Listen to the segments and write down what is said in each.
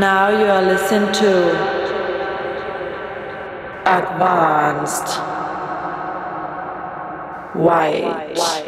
Now you are listening to Advanced White.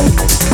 Bye.